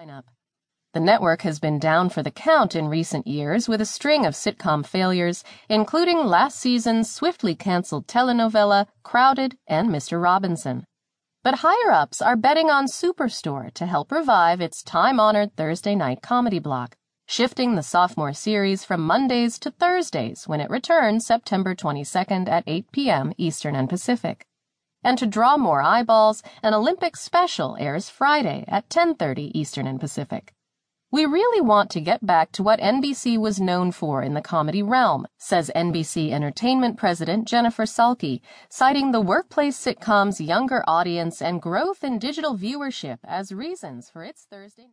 lineup. The network has been down for the count in recent years with a string of sitcom failures, including last season's swiftly canceled telenovela Crowded and Mr. Robinson. But higher ups are betting on Superstore to help revive its time honored Thursday night comedy block, shifting the sophomore series from Mondays to Thursdays when it returns September 22nd at 8 p.m. Eastern and Pacific. And to draw more eyeballs, an Olympic special airs Friday at 10:30 Eastern and Pacific. We really want to get back to what NBC was known for in the comedy realm, says NBC Entertainment President Jennifer Salke, citing the workplace sitcom's younger audience and growth in digital viewership as reasons for its Thursday